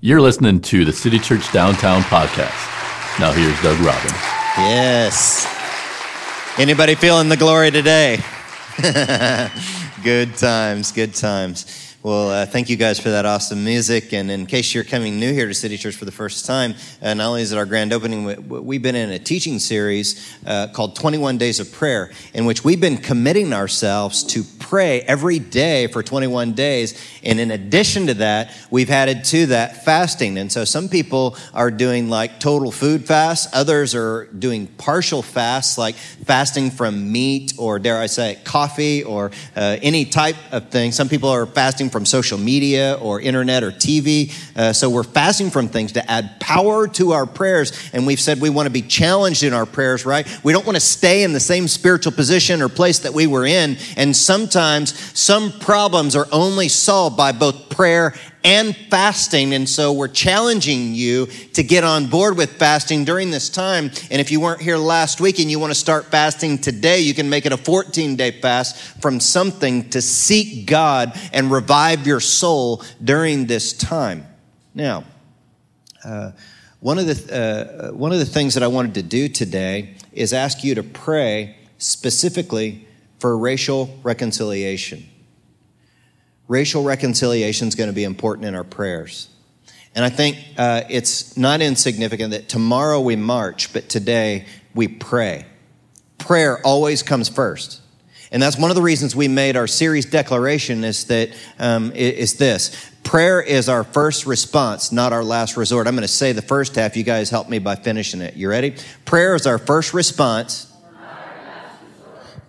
You're listening to the City Church Downtown podcast. Now here's Doug Robbins. Yes. Anybody feeling the glory today? good times, good times. Well, uh, thank you guys for that awesome music. And in case you're coming new here to City Church for the first time, uh, not only is it our grand opening, we've been in a teaching series uh, called 21 Days of Prayer, in which we've been committing ourselves to pray every day for 21 days. And in addition to that, we've added to that fasting. And so some people are doing like total food fasts, others are doing partial fasts, like fasting from meat or, dare I say, coffee or uh, any type of thing. Some people are fasting fasting from social media or internet or TV. Uh, so we're fasting from things to add power to our prayers. And we've said we want to be challenged in our prayers, right? We don't want to stay in the same spiritual position or place that we were in. And sometimes some problems are only solved by both prayer and fasting. And so we're challenging you to get on board with fasting during this time. And if you weren't here last week and you want to start fasting today, you can make it a 14 day fast from something to seek God and revive your soul during this time. Now, uh, one of the uh, one of the things that I wanted to do today is ask you to pray specifically for racial reconciliation racial reconciliation is going to be important in our prayers. And I think uh, it's not insignificant that tomorrow we march, but today we pray. Prayer always comes first. And that's one of the reasons we made our series declaration is that um, is this prayer is our first response, not our last resort. I'm going to say the first half. You guys help me by finishing it. You ready? Prayer is our first response.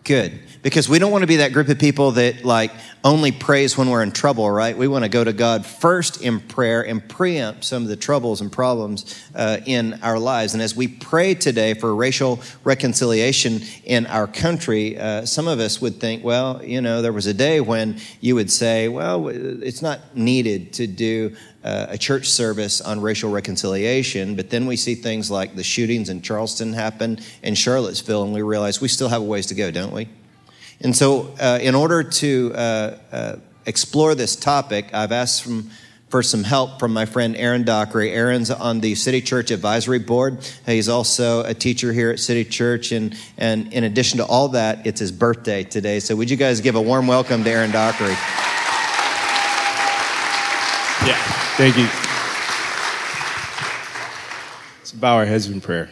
Good because we don't want to be that group of people that like only prays when we're in trouble, right? We want to go to God first in prayer and preempt some of the troubles and problems uh, in our lives. And as we pray today for racial reconciliation in our country, uh, some of us would think, well, you know, there was a day when you would say, well, it's not needed to do uh, a church service on racial reconciliation, but then we see things like the shootings in Charleston happen in Charlottesville, and we realize we still have a ways to go, don't we? And so, uh, in order to uh, uh, explore this topic, I've asked from, for some help from my friend Aaron Dockery. Aaron's on the City Church Advisory Board. He's also a teacher here at City Church. And, and in addition to all that, it's his birthday today. So, would you guys give a warm welcome to Aaron Dockery? Yeah, thank you. Let's bow our heads in prayer.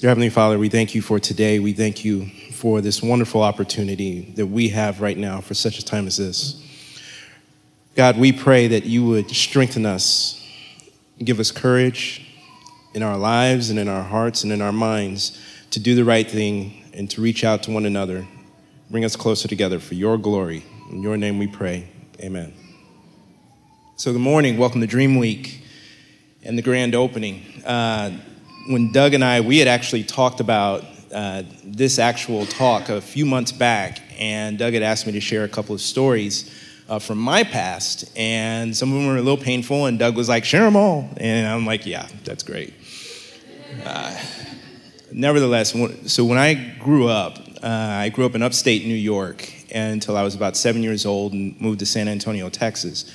Dear Heavenly Father, we thank you for today. We thank you for this wonderful opportunity that we have right now for such a time as this. God, we pray that you would strengthen us, give us courage in our lives and in our hearts and in our minds to do the right thing and to reach out to one another. Bring us closer together for your glory. In your name we pray. Amen. So, good morning. Welcome to Dream Week and the grand opening. Uh, when Doug and I, we had actually talked about uh, this actual talk a few months back, and Doug had asked me to share a couple of stories uh, from my past, and some of them were a little painful, and Doug was like, share them all. And I'm like, yeah, that's great. Uh, nevertheless, so when I grew up, uh, I grew up in upstate New York until I was about seven years old and moved to San Antonio, Texas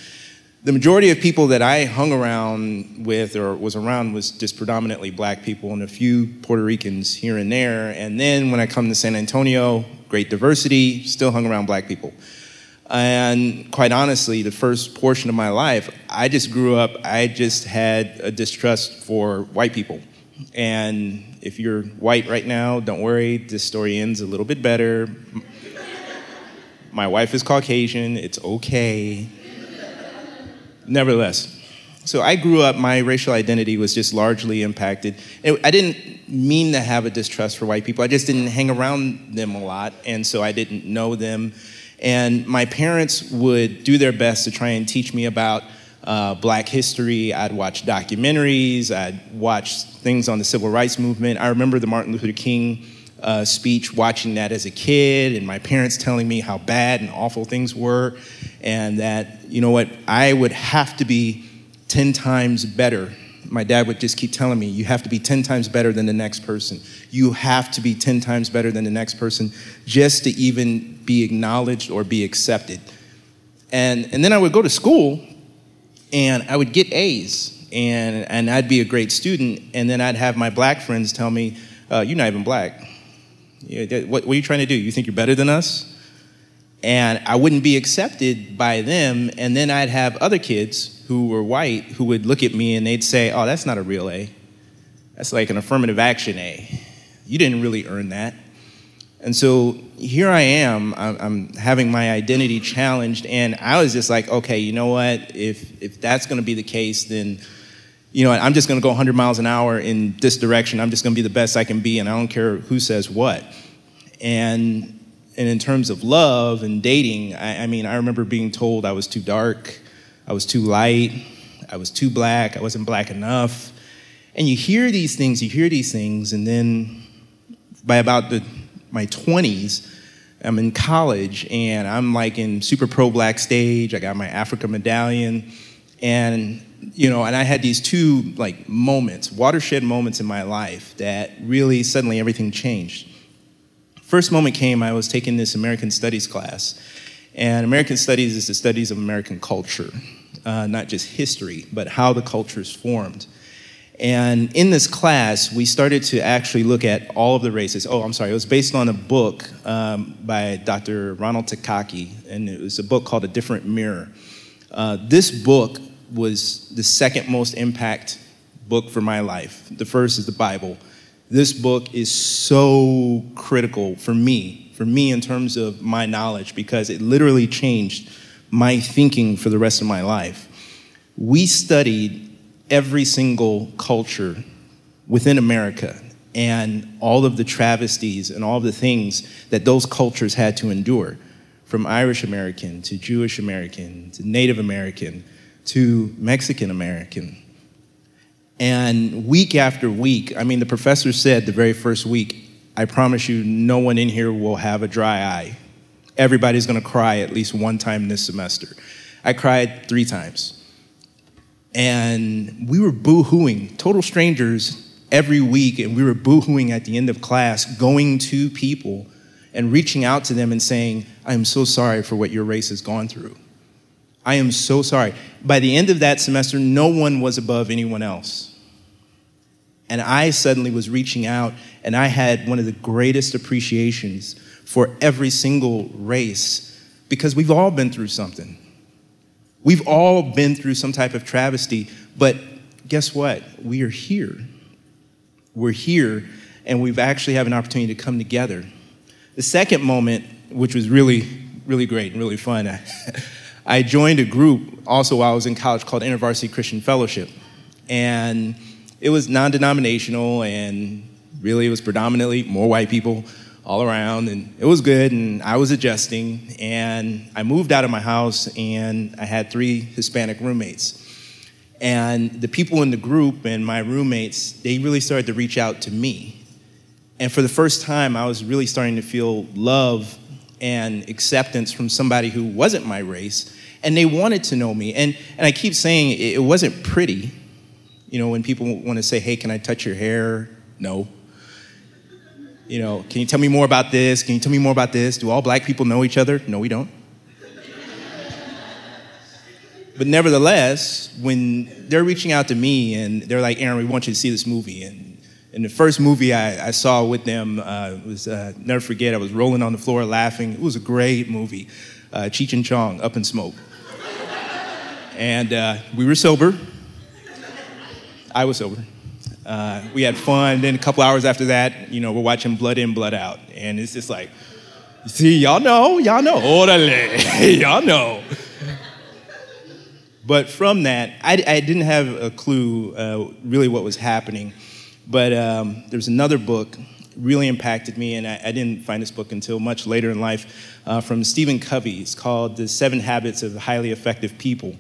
the majority of people that I hung around with or was around was just predominantly black people and a few Puerto Ricans here and there. And then when I come to San Antonio, great diversity, still hung around black people. And quite honestly, the first portion of my life, I just grew up, I just had a distrust for white people. And if you're white right now, don't worry, this story ends a little bit better. My wife is Caucasian, it's okay nevertheless, so I grew up, my racial identity was just largely impacted. I didn't mean to have a distrust for white people, I just didn't hang around them a lot, and so I didn't know them. And my parents would do their best to try and teach me about uh, black history. I'd watch documentaries, I'd watch things on the civil rights movement. I remember the Martin Luther King uh, speech, watching that as a kid, and my parents telling me how bad and awful things were, and that, you know what, I would have to be 10 times better. My dad would just keep telling me, you have to be 10 times better than the next person. You have to be 10 times better than the next person just to even be acknowledged or be accepted. And, and then I would go to school, And I would get A's, and, and I'd be a great student, and then I'd have my black friends tell me, uh, You're not even black. What, what are you trying to do? You think you're better than us? And I wouldn't be accepted by them, and then I'd have other kids who were white who would look at me and they'd say, Oh, that's not a real A. That's like an affirmative action A. You didn't really earn that. And so here I am, I'm, having my identity challenged, and I was just like, okay, you know what? If, if that's gonna be the case, then, you know, I'm just gonna go 100 miles an hour in this direction. I'm just gonna be the best I can be, and I don't care who says what. And, and in terms of love and dating, I, I mean, I remember being told I was too dark, I was too light, I was too black, I wasn't black enough. And you hear these things, you hear these things, and then by about the my 20s, I'm in college and I'm like in super pro black stage. I got my Africa medallion. And, you know, and I had these two like moments, watershed moments in my life that really suddenly everything changed. First moment came, I was taking this American Studies class. And American Studies is the studies of American culture, uh, not just history, but how the culture is formed. And in this class, we started to actually look at all of the races. Oh, I'm sorry, it was based on a book um, by Dr. Ronald Takaki, and it was a book called A Different Mirror. Uh, this book was the second most impact book for my life. The first is the Bible. This book is so critical for me, for me in terms of my knowledge, because it literally changed my thinking for the rest of my life. We studied every single culture within America and all of the travesties and all of the things that those cultures had to endure from Irish American to Jewish American to Native American to Mexican American. And week after week, I mean, the professor said the very first week, I promise you, no one in here will have a dry eye. Everybody's gonna cry at least one time this semester. I cried three times. And we were boo hooing, total strangers every week, and we were boo hooing at the end of class, going to people and reaching out to them and saying, I am so sorry for what your race has gone through. I am so sorry. By the end of that semester, no one was above anyone else. And I suddenly was reaching out, and I had one of the greatest appreciations for every single race because we've all been through something. We've all been through some type of travesty, but guess what? We are here. We're here, and we've actually have an opportunity to come together. The second moment, which was really, really great and really fun, I, joined a group also while I was in college called InterVarsity Christian Fellowship. And it was non denominational, and really it was predominantly more white people all around, and it was good, and I was adjusting. And I moved out of my house, and I had three Hispanic roommates. And the people in the group and my roommates, they really started to reach out to me. And for the first time, I was really starting to feel love and acceptance from somebody who wasn't my race. And they wanted to know me. And, and I keep saying it wasn't pretty. You know, when people want to say, hey, can I touch your hair? No you know, can you tell me more about this? Can you tell me more about this? Do all black people know each other? No, we don't. but nevertheless, when they're reaching out to me and they're like, Aaron, we want you to see this movie. And, and the first movie I, I saw with them uh, was, uh, never forget, I was rolling on the floor laughing. It was a great movie. Uh, Cheech and Chong, Up in Smoke. And uh, we were sober. I was sober. Uh, we had fun. Then a couple hours after that, you know, we're watching Blood In, Blood Out. And it's just like, see, y'all know, y'all know. Orale, y'all know. But from that, I, I didn't have a clue uh, really what was happening. But um, there's another book really impacted me, and I, I, didn't find this book until much later in life uh, from Stephen Covey. It's called The Seven Habits of Highly Effective People.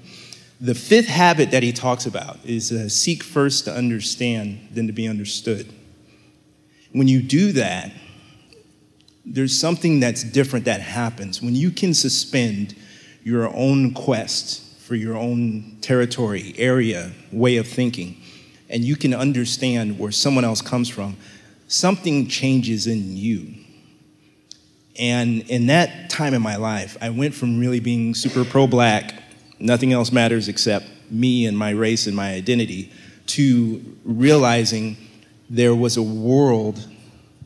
The fifth habit that he talks about is uh, seek first to understand, then to be understood. When you do that, there's something that's different that happens. When you can suspend your own quest for your own territory, area, way of thinking, and you can understand where someone else comes from, something changes in you. And in that time in my life, I went from really being super pro black nothing else matters except me and my race and my identity, to realizing there was a world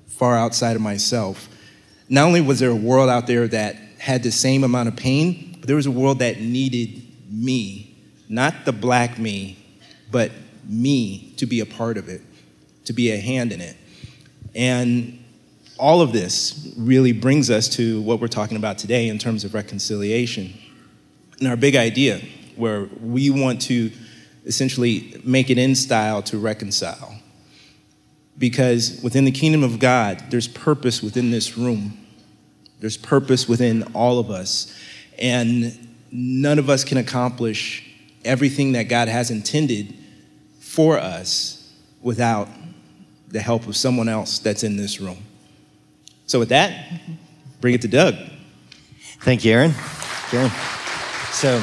far outside of myself. Not only was there a world out there that had the same amount of pain, but there was a world that needed me, not the black me, but me to be a part of it, to be a hand in it. And all of this really brings us to what we're talking about today in terms of reconciliation. And our big idea, where we want to essentially make it in style to reconcile. Because within the kingdom of God, there's purpose within this room, there's purpose within all of us. And none of us can accomplish everything that God has intended for us without the help of someone else that's in this room. So, with that, bring it to Doug. Thank you, Aaron. Aaron. So,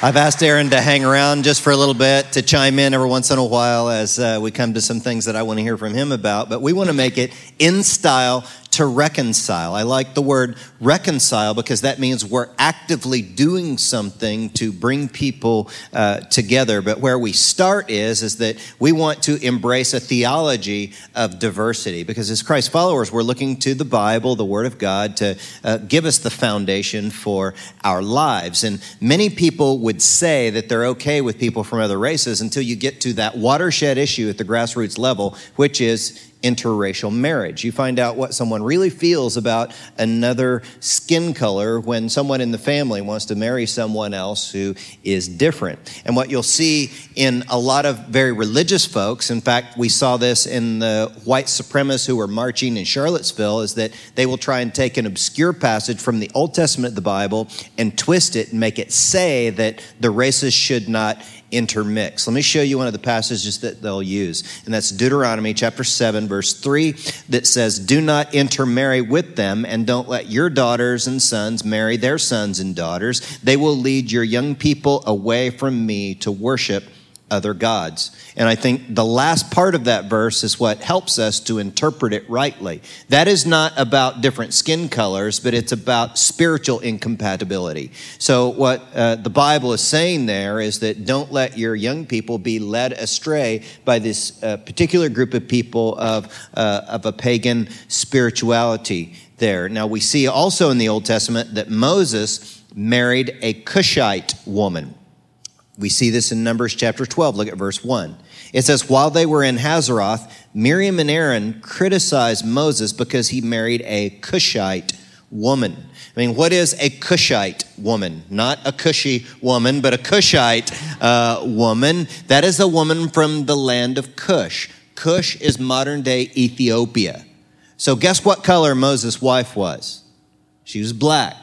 I've asked Aaron to hang around just for a little bit to chime in every once in a while as uh, we come to some things that I want to hear from him about. But we want to make it in style to reconcile. I like the word reconcile because that means we're actively doing something to bring people uh, together. But where we start is, is that we want to embrace a theology of diversity because as Christ followers, we're looking to the Bible, the Word of God, to uh, give us the foundation for our lives. And many people would say that they're okay with people from other races until you get to that watershed issue at the grassroots level, which is interracial marriage. You find out what someone really feels about another skin color when someone in the family wants to marry someone else who is different. And what you'll see in a lot of very religious folks, in fact, we saw this in the white supremacists who were marching in Charlottesville, is that they will try and take an obscure passage from the Old Testament of the Bible and twist it and make it say that the races should not intermix. Let me show you one of the passages that they'll use, and that's Deuteronomy chapter 7, verse 3, that says, Do not intermarry with them, and don't let your daughters and sons marry their sons and daughters. They will lead your young people away from me to worship other gods. And I think the last part of that verse is what helps us to interpret it rightly. That is not about different skin colors, but it's about spiritual incompatibility. So, what uh, the Bible is saying there is that don't let your young people be led astray by this uh, particular group of people of, uh, of a pagan spirituality there. Now, we see also in the Old Testament that Moses married a Cushite woman. We see this in Numbers chapter 12. Look at verse 1. It says, While they were in Hazeroth, Miriam and Aaron criticized Moses because he married a Cushite woman. I mean, what is a Cushite woman? Not a cushy woman, but a Cushite uh, woman. That is a woman from the land of Cush. Cush is modern day Ethiopia. So, guess what color Moses' wife was? She was black.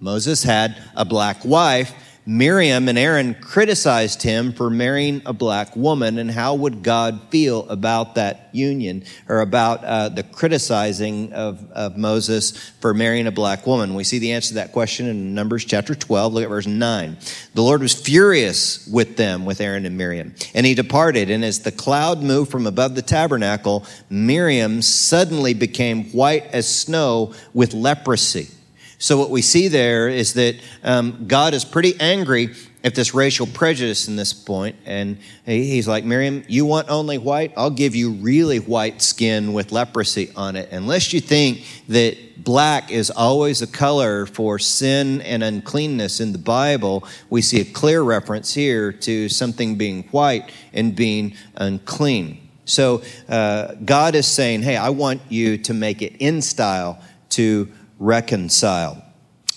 Moses had a black wife Miriam and Aaron criticized him for marrying a black woman, and how would God feel about that union or about uh, the criticizing of, of Moses for marrying a black woman? We see the answer to that question in Numbers chapter 12. Look at verse 9. The Lord was furious with them, with Aaron and Miriam, and he departed. And as the cloud moved from above the tabernacle, Miriam suddenly became white as snow with leprosy. So, what we see there is that um, God is pretty angry at this racial prejudice in this point, and he's like, Miriam, you want only white? I'll give you really white skin with leprosy on it. Unless you think that black is always a color for sin and uncleanness in the Bible, we see a clear reference here to something being white and being unclean. So, uh, God is saying, hey, I want you to make it in style to reconcile.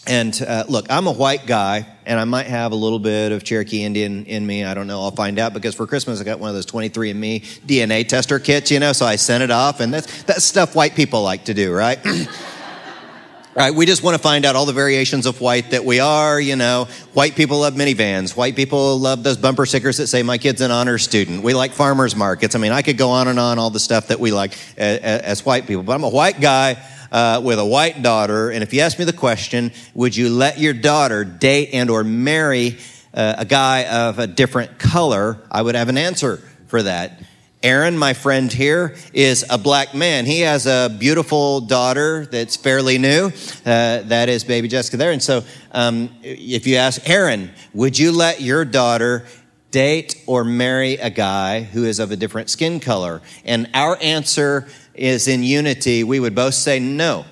And uh, look, I'm a white guy, and I might have a little bit of Cherokee Indian in me. I don't know. I'll find out because for Christmas I got one of those 23andMe DNA tester kits, you know. So I sent it off, and that's that's stuff white people like to do, right? right? We just want to find out all the variations of white that we are. You know, white people love minivans. White people love those bumper stickers that say "My kid's an honor student." We like farmers markets. I mean, I could go on and on all the stuff that we like as, as white people. But I'm a white guy uh, with a white daughter, and if you ask me the question, would you let your daughter date and or marry uh, a guy of a different color? I would have an answer for that. Aaron, my friend here, is a black man. He has a beautiful daughter that's fairly new. Uh, that is baby Jessica there. And so, um, if you ask Aaron, would you let your daughter date or marry a guy who is of a different skin color? And our answer is in unity. We would both say no,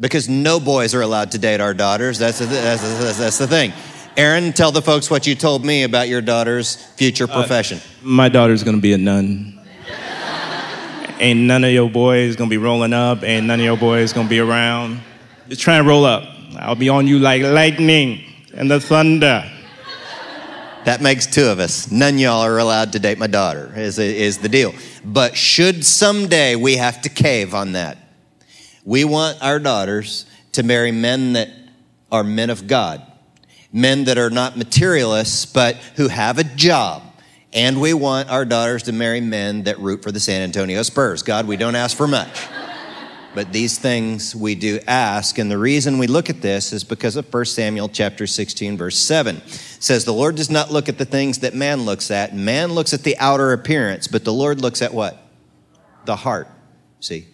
because no boys are allowed to date our daughters. That's, a, that's, a, that's the thing. Aaron, tell the folks what you told me about your daughter's future profession. Uh, my daughter's gonna be a nun. ain't none of your boys gonna be rolling up, ain't none of your boys gonna be around. Just try and roll up. I'll be on you like lightning and the thunder. That makes two of us. None y'all are allowed to date my daughter, is, is the deal. But should someday we have to cave on that, we want our daughters to marry men that are men of God men that are not materialists, but who have a job. And we want our daughters to marry men that root for the San Antonio Spurs. God, we don't ask for much. But these things we do ask, and the reason we look at this is because of 1 Samuel chapter 16, verse 7. It says, The Lord does not look at the things that man looks at. Man looks at the outer appearance, but the Lord looks at what? The heart. See?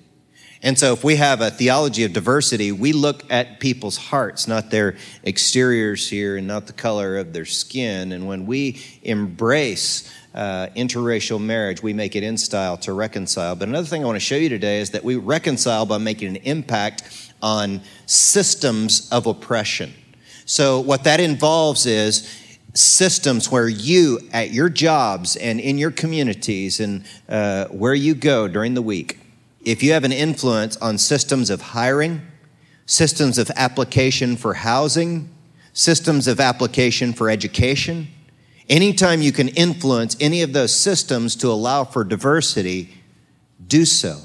And so, if we have a theology of diversity, we look at people's hearts, not their exteriors here and not the color of their skin. And when we embrace uh, interracial marriage, we make it in style to reconcile. But another thing I want to show you today is that we reconcile by making an impact on systems of oppression. So, what that involves is systems where you, at your jobs and in your communities and uh, where you go during the week, if you have an influence on systems of hiring, systems of application for housing, systems of application for education, anytime you can influence any of those systems to allow for diversity, do so.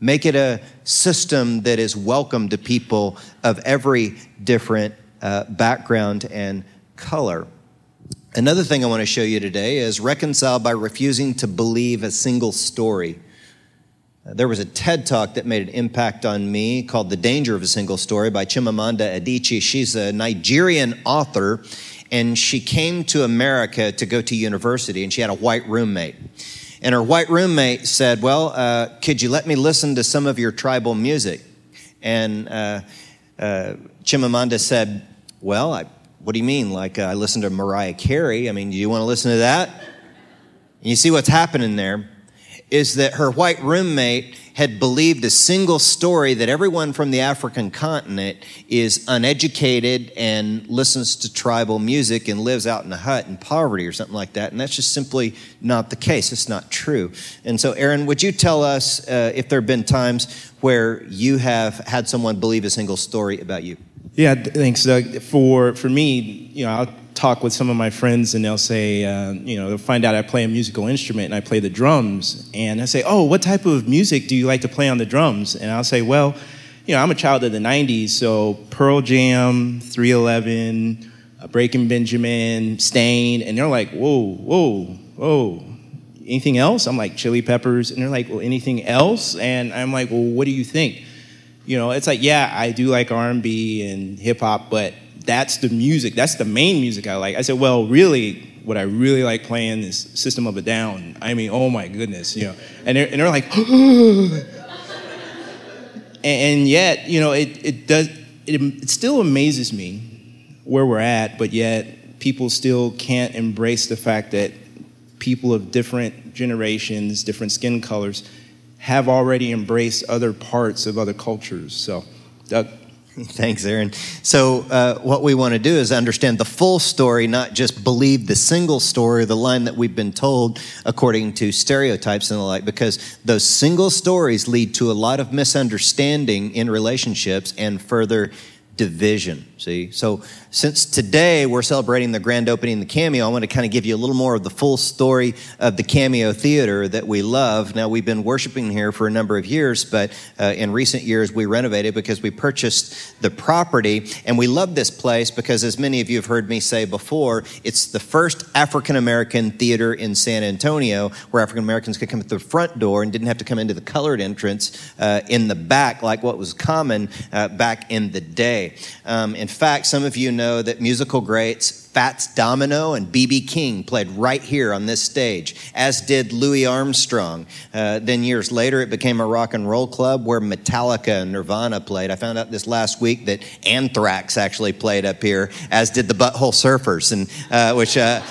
Make it a system that is welcome to people of every different uh, background and color. Another thing I want to show you today is reconcile by refusing to believe a single story. There was a TED talk that made an impact on me called The Danger of a Single Story by Chimamanda Adichie. She's a Nigerian author, and she came to America to go to university, and she had a white roommate. And her white roommate said, Well, uh, could you let me listen to some of your tribal music? And uh, uh, Chimamanda said, Well, I, what do you mean? Like, uh, I listened to Mariah Carey. I mean, do you want to listen to that? And you see what's happening there is that her white roommate had believed a single story that everyone from the African continent is uneducated and listens to tribal music and lives out in a hut in poverty or something like that. And that's just simply not the case. It's not true. And so, Aaron, would you tell us uh, if there have been times where you have had someone believe a single story about you? Yeah, thanks, Doug. For for me, you know, I'll talk with some of my friends and they'll say, uh, you know, they'll find out I play a musical instrument and I play the drums. And I say, oh, what type of music do you like to play on the drums? And I'll say, well, you know, I'm a child of the 90s, so Pearl Jam, 311, uh, Breaking Benjamin, Staind, And they're like, whoa, whoa, whoa. Anything else? I'm like, Chili Peppers. And they're like, well, anything else? And I'm like, well, what do you think? You know, it's like, yeah, I do like R&B and hip hop, but that's the music. That's the main music I like. I said, well, really, what I really like playing is System of a Down. I mean, oh my goodness, you know. And they're, and they're like, and, yet, you know, it, it does, it, it still amazes me where we're at, but yet people still can't embrace the fact that people of different generations, different skin colors, have already embraced other parts of other cultures. So, Doug. Thanks, Aaron. So, uh, what we want to do is understand the full story, not just believe the single story, the line that we've been told according to stereotypes and the like, because those single stories lead to a lot of misunderstanding in relationships and further division. See? So, since today we're celebrating the grand opening of the Cameo, I want to kind of give you a little more of the full story of the Cameo Theater that we love. Now, we've been worshiping here for a number of years, but uh, in recent years we renovated because we purchased the property. And we love this place because, as many of you have heard me say before, it's the first African American theater in San Antonio where African Americans could come at the front door and didn't have to come into the colored entrance uh, in the back like what was common uh, back in the day. Um, in fact, some of you know that musical greats Fats Domino and B.B. King played right here on this stage, as did Louis Armstrong. Uh, then years later, it became a rock and roll club where Metallica and Nirvana played. I found out this last week that Anthrax actually played up here, as did the Butthole Surfers, and uh, which uh,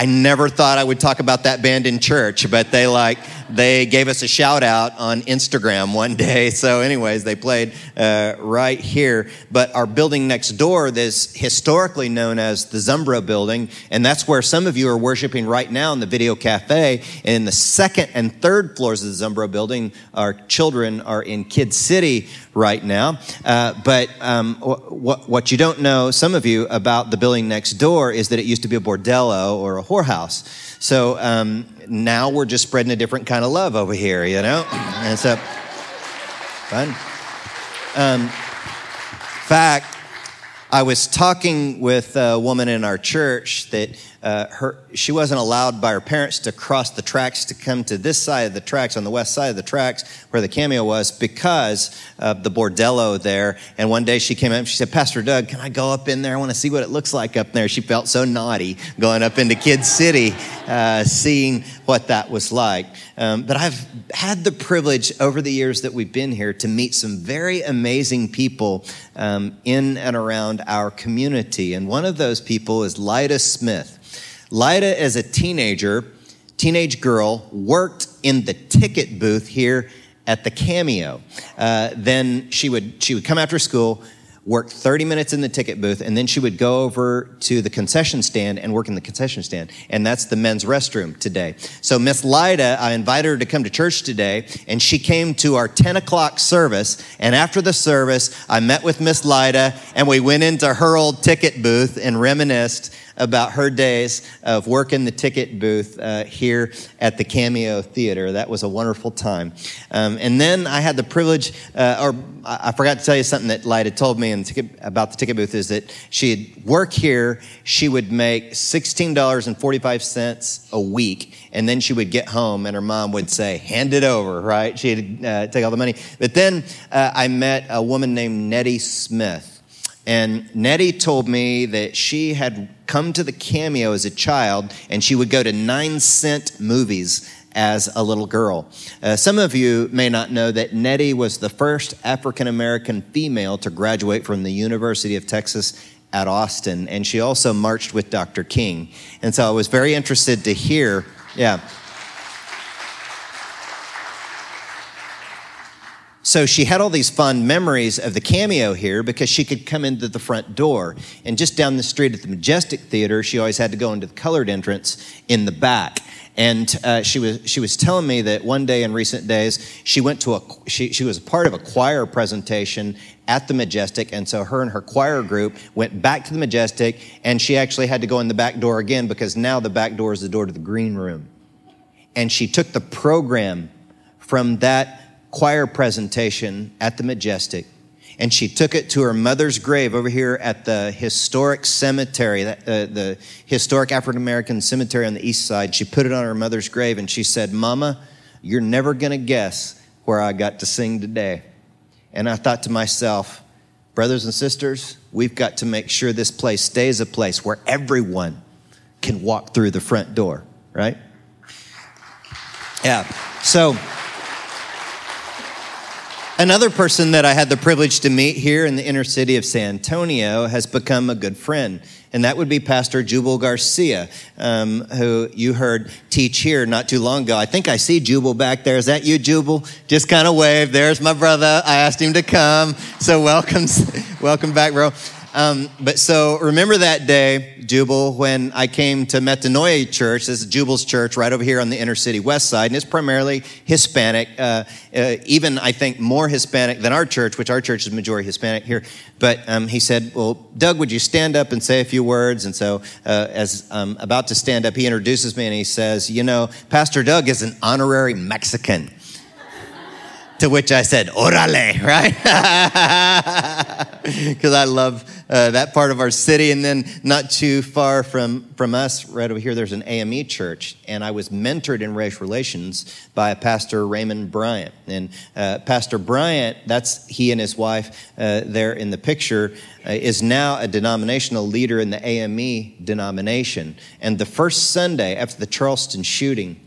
I never thought I would talk about that band in church, but they like they gave us a shout out on Instagram one day. So, anyways, they played uh, right here. But our building next door, this historically known as the Zumbro building, and that's where some of you are worshiping right now in the video cafe. And in the second and third floors of the Zumbro building, our children are in Kid City right now. Uh, but um, what, what you don't know, some of you, about the building next door is that it used to be a bordello or a whorehouse. So um, now we're just spreading a different kind of love over here, you know? And so, fun. Um, fact, I was talking with a woman in our church that uh, her, she wasn't allowed by her parents to cross the tracks to come to this side of the tracks, on the west side of the tracks where the cameo was, because of the bordello there. And one day she came up and she said, Pastor Doug, can I go up in there? I want to see what it looks like up there. She felt so naughty going up into Kid City, uh, seeing what that was like. Um, but I've had the privilege over the years that we've been here to meet some very amazing people um, in and around our community. And one of those people is Lida Smith. Lida, as a teenager, teenage girl, worked in the ticket booth here at the Cameo. Uh, then she would she would come after school, work 30 minutes in the ticket booth, and then she would go over to the concession stand and work in the concession stand. And that's the men's restroom today. So Miss Lida, I invited her to come to church today, and she came to our 10 o'clock service. And after the service, I met with Miss Lida, and we went into her old ticket booth and reminisced about her days of working the ticket booth uh, here at the Cameo Theater. That was a wonderful time. Um, and then I had the privilege, uh, or I forgot to tell you something that Lida had told me in ticket, about the ticket booth is that she'd work here, she would make $16.45 a week, and then she would get home and her mom would say, hand it over, right? She'd uh, take all the money. But then uh, I met a woman named Nettie Smith. And Nettie told me that she had come to the cameo as a child and she would go to nine cent movies as a little girl. Uh, some of you may not know that Nettie was the first African American female to graduate from the University of Texas at Austin, and she also marched with Dr. King. And so I was very interested to hear, yeah. So she had all these fond memories of the cameo here because she could come into the front door. And just down the street at the Majestic Theater, she always had to go into the colored entrance in the back. And uh, she was she was telling me that one day in recent days she went to a she, she was part of a choir presentation at the Majestic, and so her and her choir group went back to the Majestic, and she actually had to go in the back door again because now the back door is the door to the green room. And she took the program from that choir presentation at the Majestic, and she took it to her mother's grave over here at the historic cemetery, uh, the historic African American cemetery on the east side. She put it on her mother's grave, and she said, Mama, you're never going to guess where I got to sing today. And I thought to myself, brothers and sisters, we've got to make sure this place stays a place where everyone can walk through the front door, right? Yeah. So, Another person that I had the privilege to meet here in the inner city of San Antonio has become a good friend, and that would be Pastor Jubal Garcia, um, who you heard teach here not too long ago. I think I see Jubal back there. Is that you, Jubal? Just kind of wave. There's my brother. I asked him to come, so welcome, welcome back, bro. Um, but so remember that day, Jubal, when I came to Metanoia Church. This is Jubal's church right over here on the inner city west side, and it's primarily Hispanic, uh, uh, even I think more Hispanic than our church, which our church is majority Hispanic here. But um, he said, Well, Doug, would you stand up and say a few words? And so, uh, as I'm about to stand up, he introduces me and he says, You know, Pastor Doug is an honorary Mexican. to which I said, Orale, right? Because I love uh, that part of our city. And then not too far from, from us, right over here, there's an AME church. And I was mentored in race relations by Pastor Raymond Bryant. And uh, Pastor Bryant, that's he and his wife uh, there in the picture, uh, is now a denominational leader in the AME denomination. And the first Sunday after the Charleston shooting,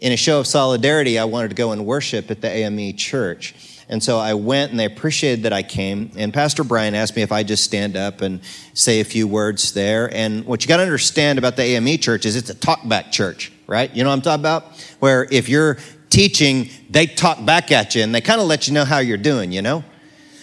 in a show of solidarity, I wanted to go and worship at the AME church. And so I went and they appreciated that I came. And Pastor Bryant asked me if I just stand up and say a few words there. And what you got to understand about the AME church is it's a talkback church, right? You know what I'm talking about? Where if you're teaching, they talk back at you and they kind of let you know how you're doing, you know?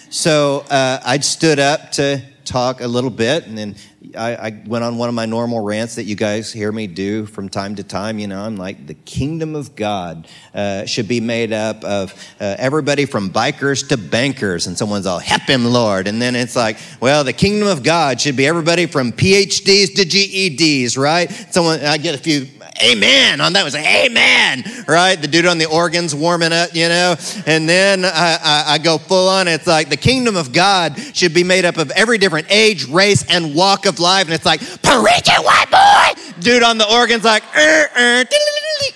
So uh, I stood up to talk a little bit and then I, I, went on one of my normal rants that you guys hear me do from time to time. You know, I'm like, the kingdom of God uh, should be made up of uh, everybody from bikers to bankers. And someone's all, help him, Lord. And then it's like, well, the kingdom of God should be everybody from PhDs to GEDs, right? Someone, I get a few amen on that was like, amen, right? The dude on the organs warming up, you know? And then I, I, I, go full on. It's like the kingdom of God should be made up of every different age, race, and walk of life. And it's like, preach white boy! Dude on the organs like, er, er,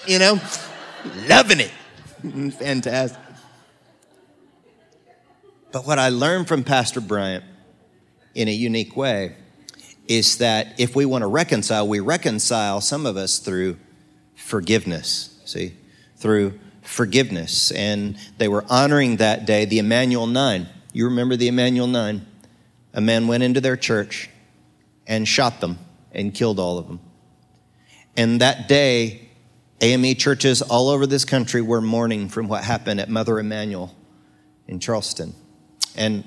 you know? Loving it. Fantastic. But what I learned from Pastor Bryant in a unique way is that if we want to reconcile, we reconcile some of us through forgiveness. See, through forgiveness. And they were honoring that day the Emanuel Nine. You remember the Emanuel Nine? A man went into their church and shot them and killed all of them. And that day, AME churches all over this country were mourning from what happened at Mother Emanuel in Charleston. And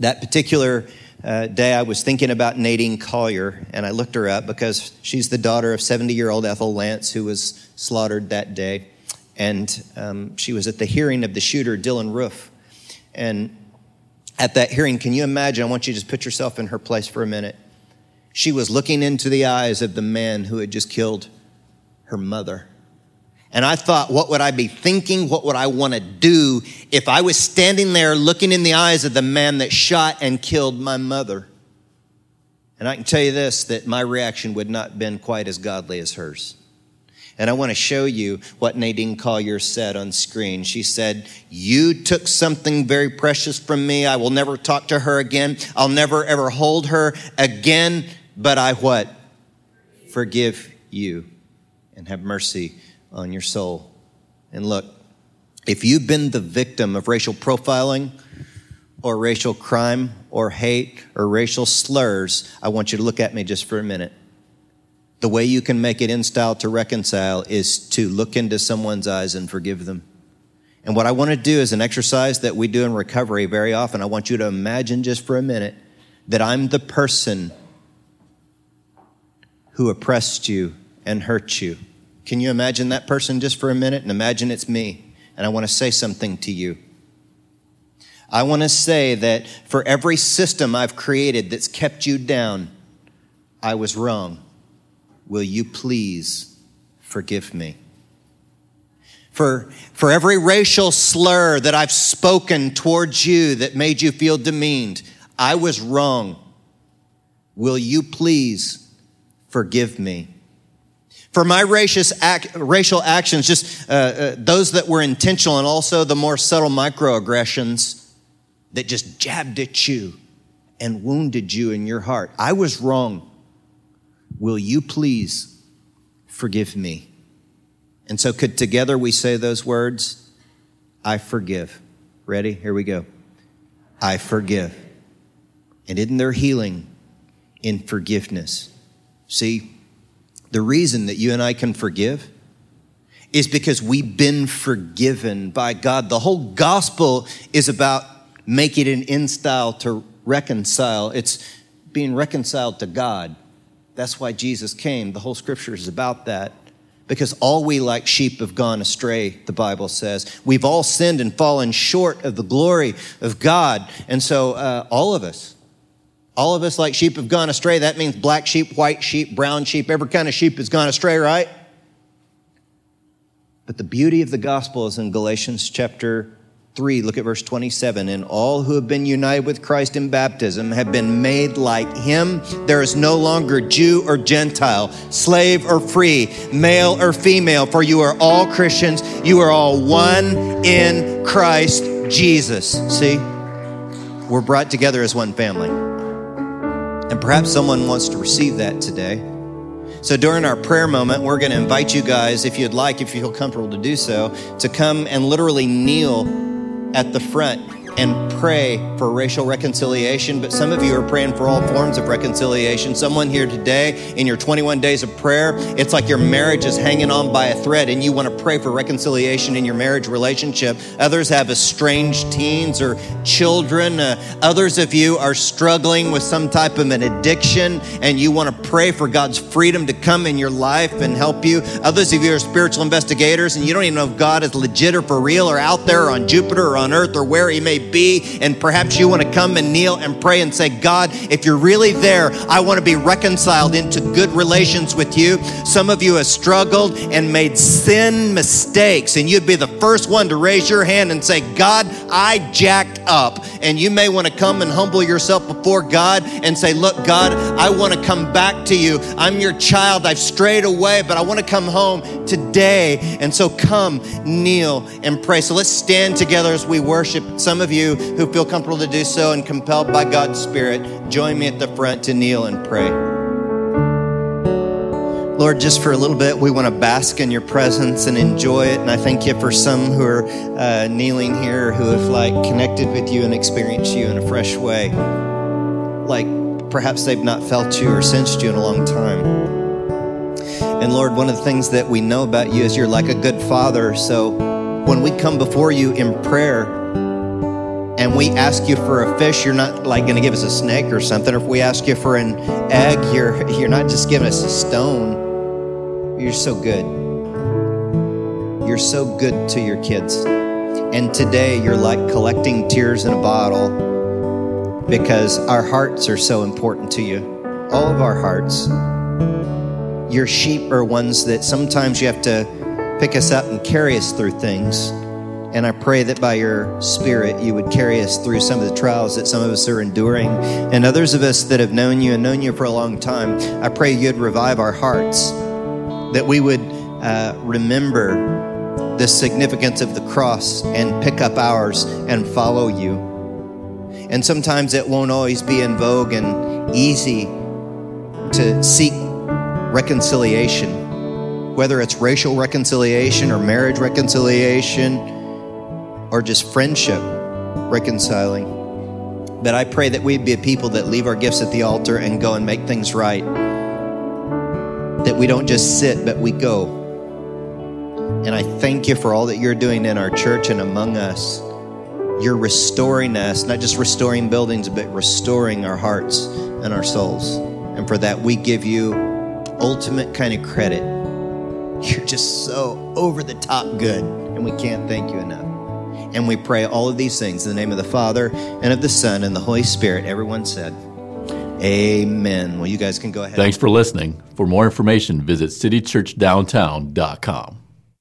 that particular uh, day, I was thinking about Nadine Collier, and I looked her up because she's the daughter of 70 year old Ethel Lance, who was slaughtered that day. And um, she was at the hearing of the shooter, Dylan Roof. And at that hearing, can you imagine? I want you to just put yourself in her place for a minute. She was looking into the eyes of the man who had just killed her mother. And I thought, what would I be thinking? What would I want to do if I was standing there looking in the eyes of the man that shot and killed my mother? And I can tell you this that my reaction would not have been quite as godly as hers. And I want to show you what Nadine Collier said on screen. She said, You took something very precious from me. I will never talk to her again. I'll never ever hold her again. But I what? Forgive you and have mercy on your soul. And look, if you've been the victim of racial profiling or racial crime or hate or racial slurs, I want you to look at me just for a minute. The way you can make it in style to reconcile is to look into someone's eyes and forgive them. And what I want to do is an exercise that we do in recovery very often. I want you to imagine just for a minute that I'm the person who oppressed you and hurt you. Can you imagine that person just for a minute? And imagine it's me. And I want to say something to you. I want to say that for every system I've created that's kept you down, I was wrong. Will you please forgive me? For, for every racial slur that I've spoken towards you that made you feel demeaned, I was wrong. Will you please forgive me? For my act, racial actions, just uh, uh, those that were intentional and also the more subtle microaggressions that just jabbed at you and wounded you in your heart. I was wrong. Will you please forgive me? And so, could together we say those words? I forgive. Ready? Here we go. I forgive. And isn't there healing in forgiveness? See, the reason that you and I can forgive is because we've been forgiven by God. The whole gospel is about making it in style to reconcile. It's being reconciled to God. That's why Jesus came. The whole scripture is about that. Because all we like sheep have gone astray, the Bible says. We've all sinned and fallen short of the glory of God. And so, uh, all of us, all of us, like sheep, have gone astray. That means black sheep, white sheep, brown sheep, every kind of sheep has gone astray, right? But the beauty of the gospel is in Galatians chapter 3, look at verse 27. And all who have been united with Christ in baptism have been made like him. There is no longer Jew or Gentile, slave or free, male or female, for you are all Christians. You are all one in Christ Jesus. See, we're brought together as one family. And perhaps someone wants to receive that today. So during our prayer moment, we're going to invite you guys, if you'd like, if you feel comfortable to do so, to come and literally kneel at the front and pray for racial reconciliation, but some of you are praying for all forms of reconciliation. Someone here today, in your 21 days of prayer, it's like your marriage is hanging on by a thread and you want to pray for reconciliation in your marriage relationship. Others have estranged teens or children. Uh, others of you are struggling with some type of an addiction and you want to pray for God's freedom to come in your life and help you. Others of you are spiritual investigators and you don't even know if God is legit or for real or out there or on Jupiter or on earth or where he may be. And perhaps you want to come and kneel and pray and say, God, if you're really there, I want to be reconciled into good relations with you. Some of you have struggled and made sin mistakes, and you'd be the first one to raise your hand and say, God, I jacked up. And you may want to come and humble yourself before God and say, Look, God, I want to come back to you. I'm your child. I've strayed away, but I want to come home today. And so come, kneel, and pray. So let's stand together as we worship. Some of you who feel comfortable to do so and compelled by God's Spirit, join me at the front to kneel and pray. Lord, just for a little bit, we want to bask in your presence and enjoy it. And I thank you for some who are uh, kneeling here who have like connected with you and experienced you in a fresh way. Like perhaps they've not felt you or sensed you in a long time. And Lord, one of the things that we know about you is you're like a good father. So when we come before you in prayer, and we ask you for a fish, you're not like going to give us a snake or something. Or if we ask you for an egg, you're you're not just giving us a stone. You're so good. You're so good to your kids. And today you're like collecting tears in a bottle because our hearts are so important to you. All of our hearts. Your sheep are ones that sometimes you have to pick us up and carry us through things. And I pray that by your Spirit, you would carry us through some of the trials that some of us are enduring. And others of us that have known you and known you for a long time, I pray you'd revive our hearts, that we would uh, remember the significance of the cross and pick up ours and follow you. And sometimes it won't always be in vogue and easy to seek reconciliation, whether it's racial reconciliation or marriage reconciliation or just friendship reconciling. But I pray that we'd be a people that leave our gifts at the altar and go and make things right. That we don't just sit, but we go. And I thank you for all that you're doing in our church and among us. You're restoring us, not just restoring buildings, but restoring our hearts and our souls. And for that, we give you ultimate kind of credit. You're just so over the top good, and we can't thank you enough. And we pray all of these things in the name of the Father and of the Son and the Holy Spirit. Everyone said, Amen. Well, you guys can go ahead. Thanks for listening. For more information, visit citychurchdowntown.com.